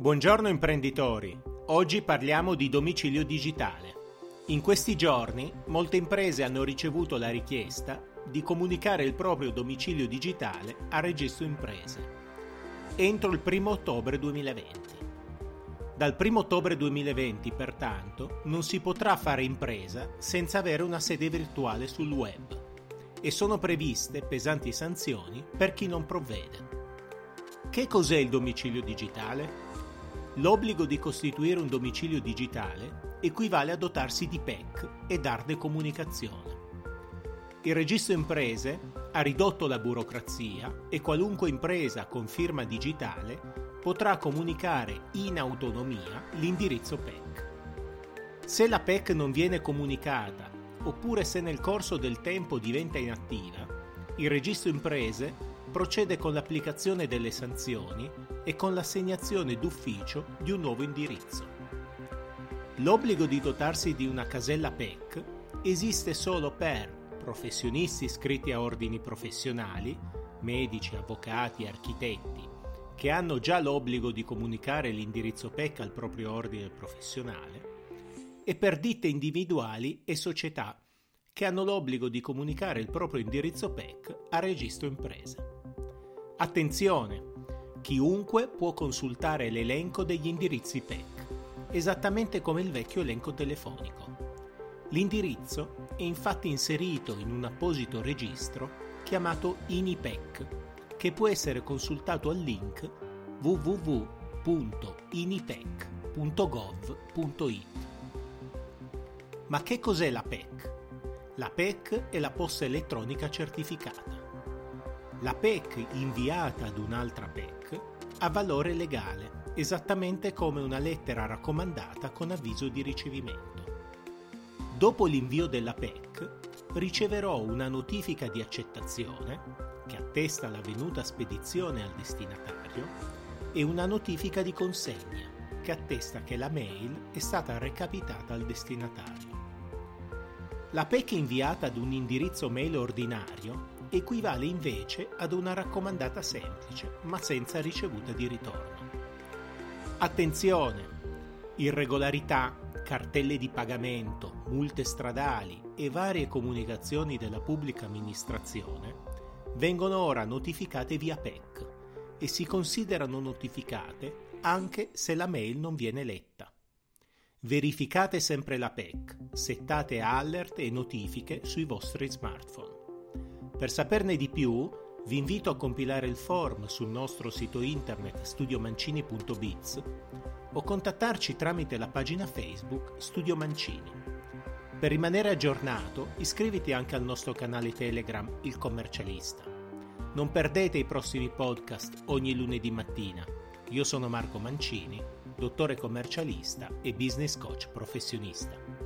Buongiorno imprenditori, oggi parliamo di domicilio digitale. In questi giorni molte imprese hanno ricevuto la richiesta di comunicare il proprio domicilio digitale a registro imprese entro il 1 ottobre 2020. Dal 1 ottobre 2020, pertanto, non si potrà fare impresa senza avere una sede virtuale sul web e sono previste pesanti sanzioni per chi non provvede. Che cos'è il domicilio digitale? L'obbligo di costituire un domicilio digitale equivale a dotarsi di PEC e darne comunicazione. Il registro imprese ha ridotto la burocrazia e qualunque impresa con firma digitale potrà comunicare in autonomia l'indirizzo PEC. Se la PEC non viene comunicata oppure se nel corso del tempo diventa inattiva, il registro imprese procede con l'applicazione delle sanzioni e con l'assegnazione d'ufficio di un nuovo indirizzo. L'obbligo di dotarsi di una casella PEC esiste solo per professionisti iscritti a ordini professionali, medici, avvocati, architetti, che hanno già l'obbligo di comunicare l'indirizzo PEC al proprio ordine professionale, e per ditte individuali e società che hanno l'obbligo di comunicare il proprio indirizzo PEC a registro imprese. Attenzione! Chiunque può consultare l'elenco degli indirizzi PEC, esattamente come il vecchio elenco telefonico. L'indirizzo è infatti inserito in un apposito registro chiamato INIPEC, che può essere consultato al link www.inipec.gov.it. Ma che cos'è la PEC? La PEC è la posta elettronica certificata. La PEC inviata ad un'altra PEC ha valore legale, esattamente come una lettera raccomandata con avviso di ricevimento. Dopo l'invio della PEC riceverò una notifica di accettazione, che attesta l'avvenuta spedizione al destinatario, e una notifica di consegna, che attesta che la mail è stata recapitata al destinatario. La PEC inviata ad un indirizzo mail ordinario equivale invece ad una raccomandata semplice, ma senza ricevuta di ritorno. Attenzione! Irregolarità, cartelle di pagamento, multe stradali e varie comunicazioni della pubblica amministrazione vengono ora notificate via PEC e si considerano notificate anche se la mail non viene letta. Verificate sempre la PEC, settate alert e notifiche sui vostri smartphone. Per saperne di più, vi invito a compilare il form sul nostro sito internet studiomancini.biz o contattarci tramite la pagina Facebook Studio Mancini. Per rimanere aggiornato, iscriviti anche al nostro canale Telegram Il Commercialista. Non perdete i prossimi podcast ogni lunedì mattina. Io sono Marco Mancini, dottore commercialista e business coach professionista.